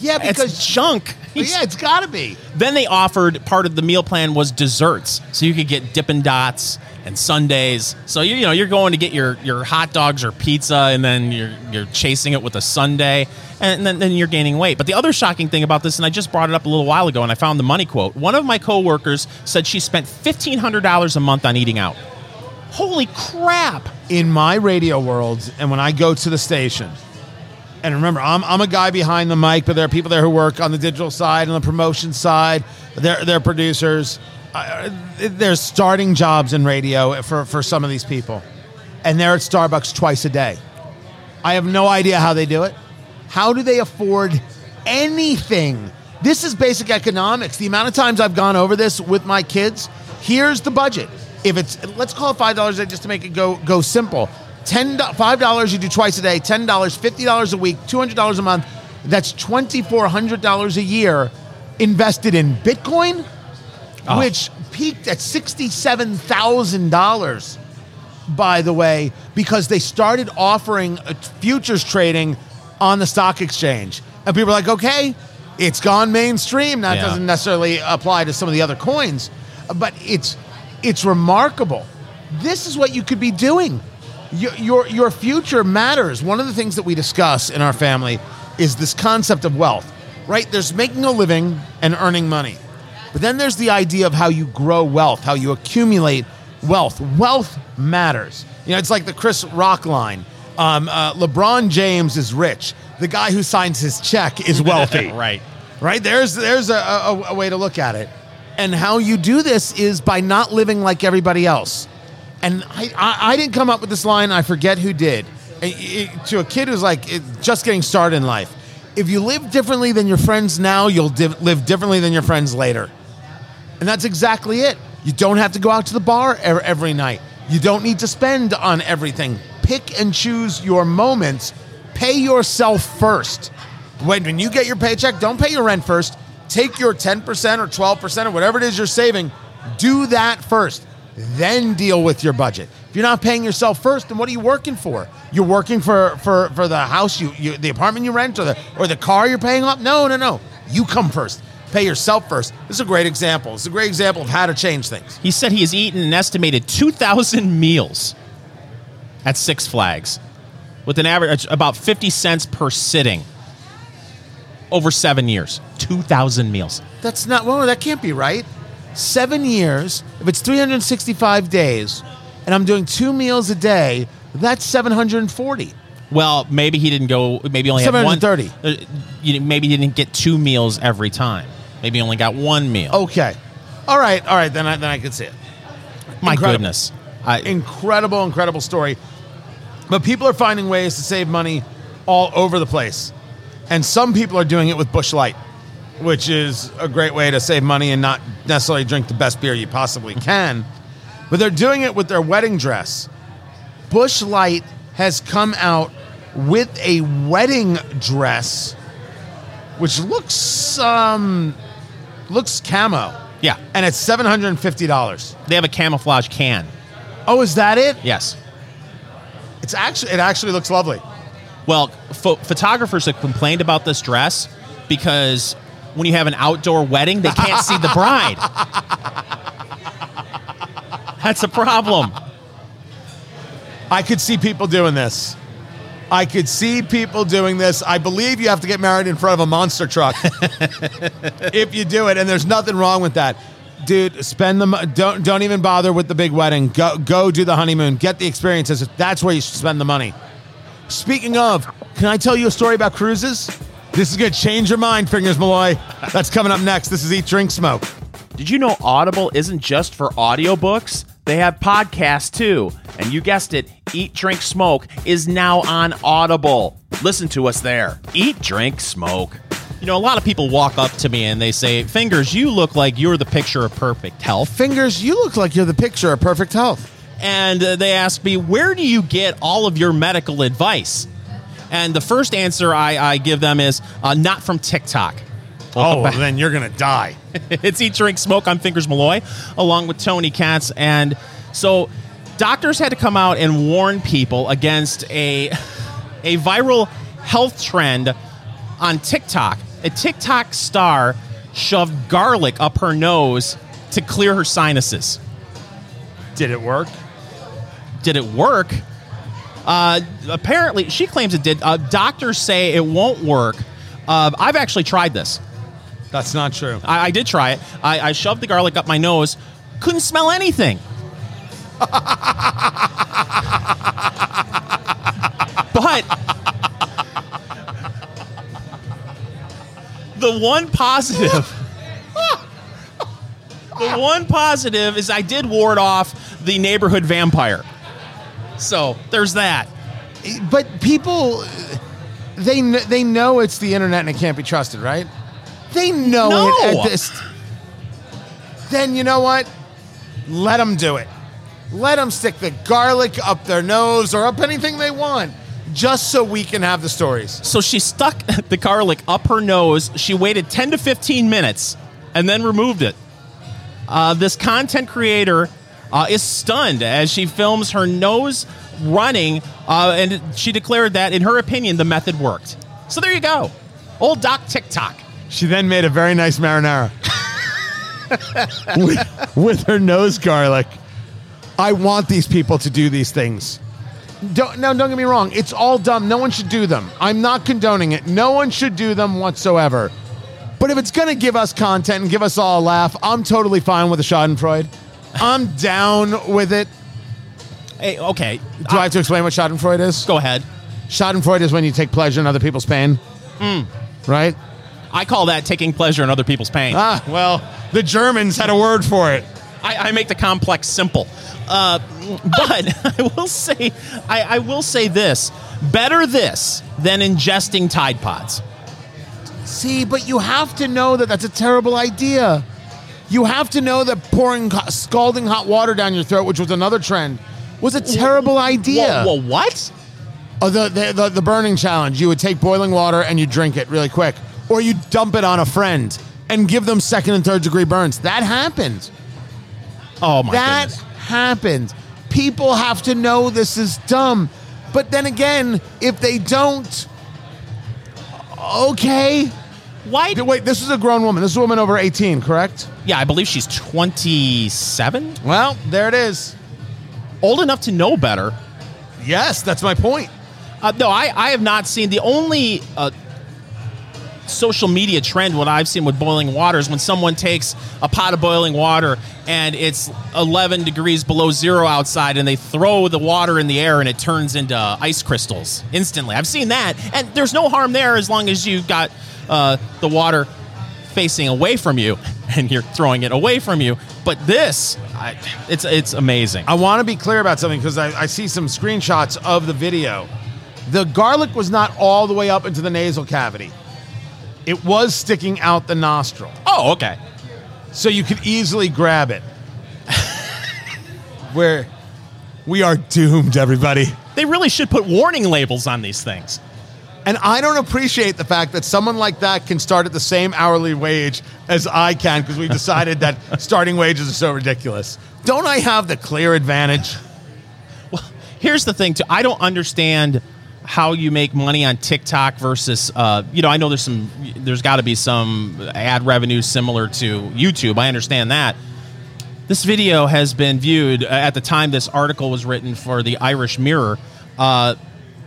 Yeah, It's because junk. Yeah, it's got to be. Then they offered part of the meal plan was desserts, so you could get Dippin' Dots and sundaes. So you, you know you're going to get your, your hot dogs or pizza, and then you're you're chasing it with a sundae, and then, then you're gaining weight. But the other shocking thing about this, and I just brought it up a little while ago, and I found the money quote. One of my coworkers said she spent fifteen hundred dollars a month on eating out. Holy crap! in my radio world and when I go to the station, and remember, I'm, I'm a guy behind the mic, but there are people there who work on the digital side and the promotion side. They're, they're producers. Uh, there's starting jobs in radio for, for some of these people. And they're at Starbucks twice a day. I have no idea how they do it. How do they afford anything? This is basic economics. The amount of times I've gone over this with my kids, here's the budget. If it's let's call it five dollars a day just to make it go go simple. Ten five dollars you do twice a day, ten dollars, fifty dollars a week, two hundred dollars a month. That's twenty four hundred dollars a year invested in Bitcoin, which peaked at sixty seven thousand dollars by the way, because they started offering uh, futures trading on the stock exchange. And people are like, okay, it's gone mainstream. That Yeah. doesn't necessarily apply to some of the other coins, but it's it's remarkable. This is what you could be doing. Your, your, your future matters. One of the things that we discuss in our family is this concept of wealth, right? There's making a living and earning money. But then there's the idea of how you grow wealth, how you accumulate wealth. Wealth matters. You know, it's like the Chris Rock line. Um, uh, LeBron James is rich. The guy who signs his check is wealthy. right. right? There's there's a, a, a way to look at it, and how you do this is by not living like everybody else. And I, I, I didn't come up with this line. I forget who did. It- it- to a kid who's like just getting started in life, if you live differently than your friends now, you'll div- live differently than your friends later. And that's exactly it. You don't have to go out to the bar e- every night. You don't need to spend on everything. Pick and choose your moments. Pay yourself first. When, when you get your paycheck, don't pay your rent first. Take your 10% or 12% or whatever it is you're saving. Do that first. Then deal with your budget. If you're not paying yourself first, then what are you working for? You're working for for, for the house you, you the apartment you rent or the or the car you're paying off? No, no, no. You come first. Pay yourself first. This is a great example. It's a great example of how to change things. He said he has eaten an estimated 2,000 meals at Six Flags with an average about 50 cents per sitting over seven years. 2,000 meals. That's not well, that can't be right. Seven years, if it's 365 days, and I'm doing two meals a day, that's 740. Well, maybe he didn't go, maybe only had one. 730. uh, you know, maybe he didn't get two meals every time. Maybe he only got one meal. Okay. All right, all right, then I then I can see it. my incredible. goodness. I, incredible, incredible story. But people are finding ways to save money all over the place. And some people are doing it with Busch Light, which is a great way to save money and not necessarily drink the best beer you possibly can. But they're doing it with their wedding dress. Busch Light has come out with a wedding dress which looks um looks camo. yeah. And it's $750. They have a camouflage can. Oh, is that it? Yes. It's actually it actually looks lovely. Well, pho- photographers have complained about this dress because when you have an outdoor wedding, they can't see the bride. That's a problem. I could see people doing this. I could see people doing this. I believe you have to get married in front of a monster truck if you do it, and there's nothing wrong with that. Dude, spend the don't don't even bother with the big wedding. Go go do the honeymoon. Get the experiences. That's where you should spend the money. Speaking of, can I tell you a story about cruises? This is gonna change your mind, Fingers Malloy. That's coming up next. This is Eat Drink Smoke. Did you know Audible isn't just for audiobooks? They have podcasts too. And you guessed it, Eat, Drink, Smoke is now on Audible. Listen to us there. Eat, Drink, Smoke. You know, a lot of people walk up to me and they say, Fingers, you look like you're the picture of perfect health. Fingers, you look like you're the picture of perfect health. And uh, they ask me, Where do you get all of your medical advice? And the first answer I, I give them is, uh, Not from TikTok. Oh, well, then you're gonna die. it's Eat, Drink, Smoke. I'm Fingers Malloy, along with Tony Katz. And so doctors had to come out and warn people against a, a viral health trend on TikTok. A TikTok star shoved garlic up her nose to clear her sinuses. Did it work? Did it work? Uh, apparently, she claims it did. Uh, doctors say it won't work. Uh, I've actually tried this. That's not true. I, I did try it. I, I shoved the garlic up my nose, couldn't smell anything. but the one positive the one positive is I did ward off the neighborhood vampire. So there's that. But people, they kn- they know it's the internet and it can't be trusted, right? They know No. it at this. Then you know what? Let them do it. Let them stick the garlic up their nose or up anything they want, just so we can have the stories. So she stuck the garlic up her nose. She waited 10 to 15 minutes and then removed it. Uh, this content creator uh, is stunned as she films her nose running, uh, and she declared that, in her opinion, the method worked. So there you go. Old Doc TikTok. She then made a very nice marinara with, with her nose garlic. I want these people to do these things. Don't, no, don't get me wrong. It's all dumb. No one should do them. I'm not condoning it. No one should do them whatsoever. But if it's going to give us content and give us all a laugh, I'm totally fine with a Schadenfreude. I'm down with it. Hey, okay. Do I have to explain what Schadenfreude is? Go ahead. Schadenfreude is when you take pleasure in other people's pain. Right? I call that taking pleasure in other people's pain. Ah, well, the Germans had a word for it. I, I make the complex simple. Uh, but I will say, I, I will say this: better this than ingesting Tide Pods. See, but you have to know that that's a terrible idea. You have to know that pouring scalding hot water down your throat, which was another trend, was a terrible idea. Whoa, whoa, what? Oh, the, the, the, the burning challenge. You would take boiling water and you drink it really quick. Or you dump it on a friend and give them second and third degree burns. That happened. Oh my that goodness! happened. People have to know this is dumb. But then again, if they don't, okay. Why? Wait, this is a grown woman. This is a woman over 18, correct? yeah, I believe she's twenty-seven, Well, there it is. old enough to know better. Yes, that's my point. Uh, no, I, I have not seen the only uh, social media trend what I've seen with boiling water is when someone takes a pot of boiling water and it's 11 degrees below zero outside and they throw the water in the air and it turns into ice crystals instantly. I've seen that, and there's no harm there as long as you've got uh, the water facing away from you and you're throwing it away from you. But this, I, it's it's amazing. I want to be clear about something because I, I see some screenshots of the video. The garlic was not all the way up into the nasal cavity. It was sticking out the nostril. Oh, okay. So you could easily grab it. Where we are doomed, everybody. They really should put warning labels on these things. And I don't appreciate the fact that someone like that can start at the same hourly wage as I can because we decided that starting wages are so ridiculous. Don't I have the clear advantage? Well, here's the thing too i don't understand how you make money on tiktok versus uh, you know i know there's some there's got to be some ad revenue similar to youtube i understand that this video has been viewed uh, at the time this article was written for the irish mirror uh,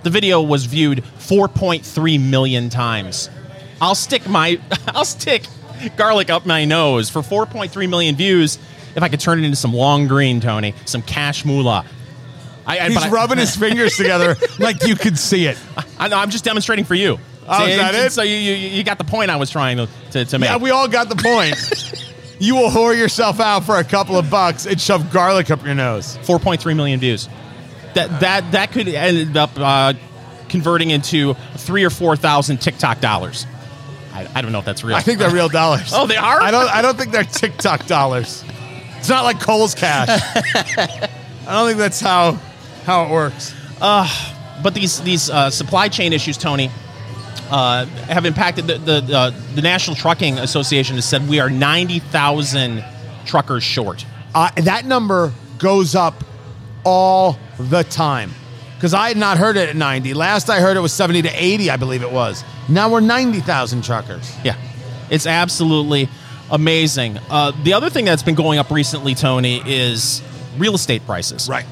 the video was viewed 4.3 million times i'll stick my i'll stick garlic up my nose for 4.3 million views if i could turn it into some long green tony some cash moolah I, I- He's but I- rubbing his fingers together like you could see it. I, I'm just demonstrating for you. Oh, is that it? So you, you you got the point I was trying to to, to make. Yeah, we all got the point. you will whore yourself out for a couple of bucks and shove garlic up your nose. 4.3 million views. That that that could end up uh, converting into three or four thousand TikTok dollars. I, I don't know if that's real. I think they're real dollars. Oh, they are? I don't. I don't think they're TikTok dollars. It's not like Kohl's cash. I don't think that's how how it works. but these these uh, supply chain issues, Tony, uh, have impacted the the, uh, the National Trucking Association has said we are ninety thousand truckers short. Uh, that number goes up all the time because I had not heard it at 90. Last I heard it was 70 to 80, I believe it was. Now we're 90,000 truckers. Yeah, it's absolutely amazing. Uh, the other thing that's been going up recently, Tony, is real estate prices. Right.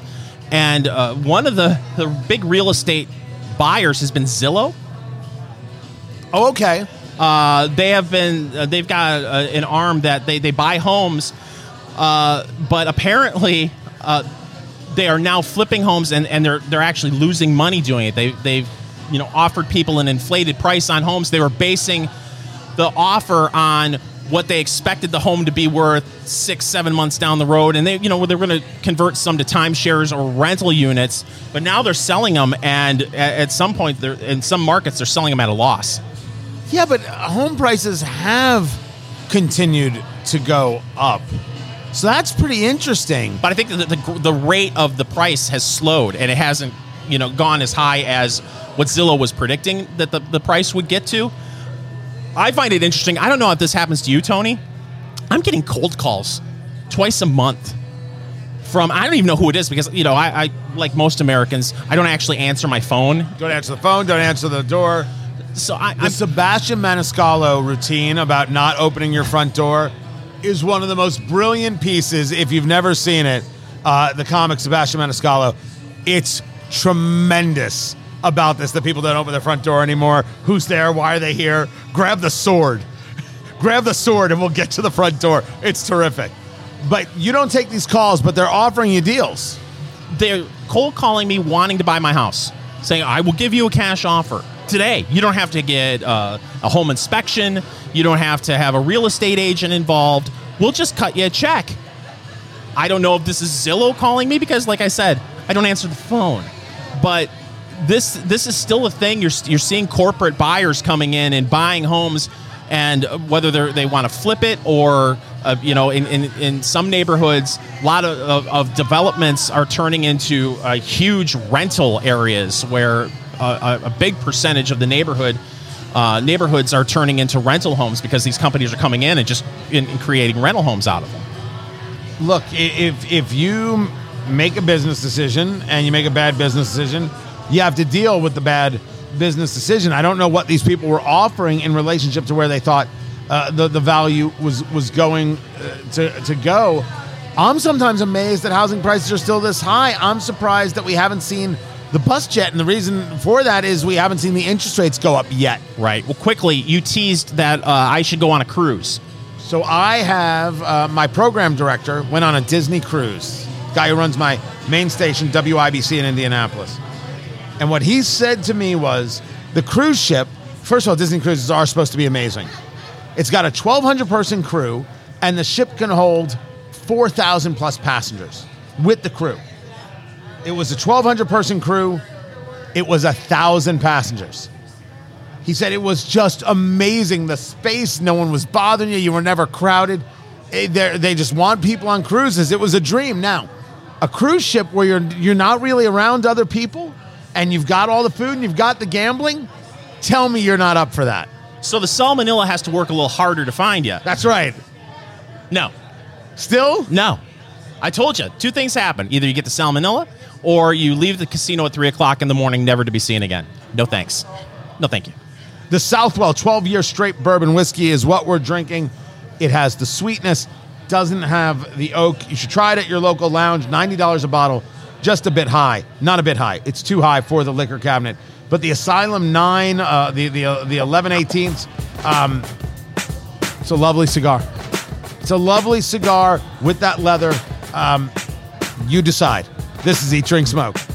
And uh, one of the, the big real estate buyers has been Zillow. Oh, okay. Uh, they have been uh, they've got uh, an arm that they, they buy homes, uh, but apparently uh, they are now flipping homes and, and they're they're actually losing money doing it. They they've you know offered people an inflated price on homes. They were basing the offer on what they expected the home to be worth six seven months down the road, and they you know they're going to convert some to timeshares or rental units. But now they're selling them, and at, some point, they're in some markets they're selling them at a loss. Yeah, but home prices have continued to go up. So that's pretty interesting. But I think the, the, the rate of the price has slowed and it hasn't, you know, gone as high as what Zillow was predicting that the, the price would get to. I find it interesting. I don't know if this happens to you, Tony. I'm getting cold calls twice a month from I don't even know who it is because you know I, I like most Americans I don't actually answer my phone. Don't answer the phone, don't answer the door. So I, The I'm Sebastian Maniscalco routine about not opening your front door is one of the most brilliant pieces. If you've never seen it, uh, the comic Sebastian Maniscalco, it's tremendous about this. The people don't open their front door anymore. Who's there? Why are they here? Grab the sword. Grab the sword, and we'll get to the front door. It's terrific. But you don't take these calls, but they're offering you deals. they're cold calling me wanting to buy my house saying i will give you a cash offer today. You don't have to get uh, a home inspection. You don't have to have a real estate agent involved. We'll just cut you a check. I don't know if this is zillow calling me because like i said i don't answer the phone. But this this is still a thing. You're, you're seeing corporate buyers coming in and buying homes and whether they they want to flip it or uh, you know in, in, in some neighborhoods a lot of, of, of developments are turning into uh, huge rental areas where a, a big percentage of the neighborhood uh, neighborhoods are turning into rental homes because these companies are coming in and just in, in creating rental homes out of them Look, if if you make a business decision and you make a bad business decision, you have to deal with the bad business decision. I don't know what these people were offering in relationship to where they thought uh, the the value was was going uh, to to go. I'm sometimes amazed that housing prices are still this high. I'm surprised that we haven't seen the bus jet, and the reason for that is we haven't seen the interest rates go up yet. right well quickly you teased that uh, i should go on a cruise So I have uh, my program director went on a Disney cruise. Guy who runs my main station WIBC in Indianapolis. And what he said to me was the cruise ship, first of all, Disney cruises are supposed to be amazing. It's got a 1,200 person crew, and the ship can hold 4,000 plus passengers with the crew. It was a 1,200 person crew, it was a thousand passengers. He said it was just amazing. The space, no one was bothering you. You were never crowded. Eh, They just want people on cruises. It was a dream. Now, a cruise ship where you're you're not really around other people, and you've got all the food and you've got the gambling. Tell me you're not up for that. so the salmonella has to work a little harder to find you That's right. no Still, No. I told you, two things happen. Either you get the salmonella or you leave the casino at 3 o'clock in the morning, never to be seen again. No thanks. No thank you. the Southwell 12 year straight bourbon whiskey is what we're drinking. It has the sweetness, doesn't have the oak. You should try it at your local lounge. $90 a bottle, just a bit high. Not a bit high. It's too high for the liquor cabinet. But the Asylum 9, uh, the, the, uh, the 11 18ths, um, it's a lovely cigar. It's a lovely cigar with that leather. Um, you decide. This is Eat, Drink, Smoke.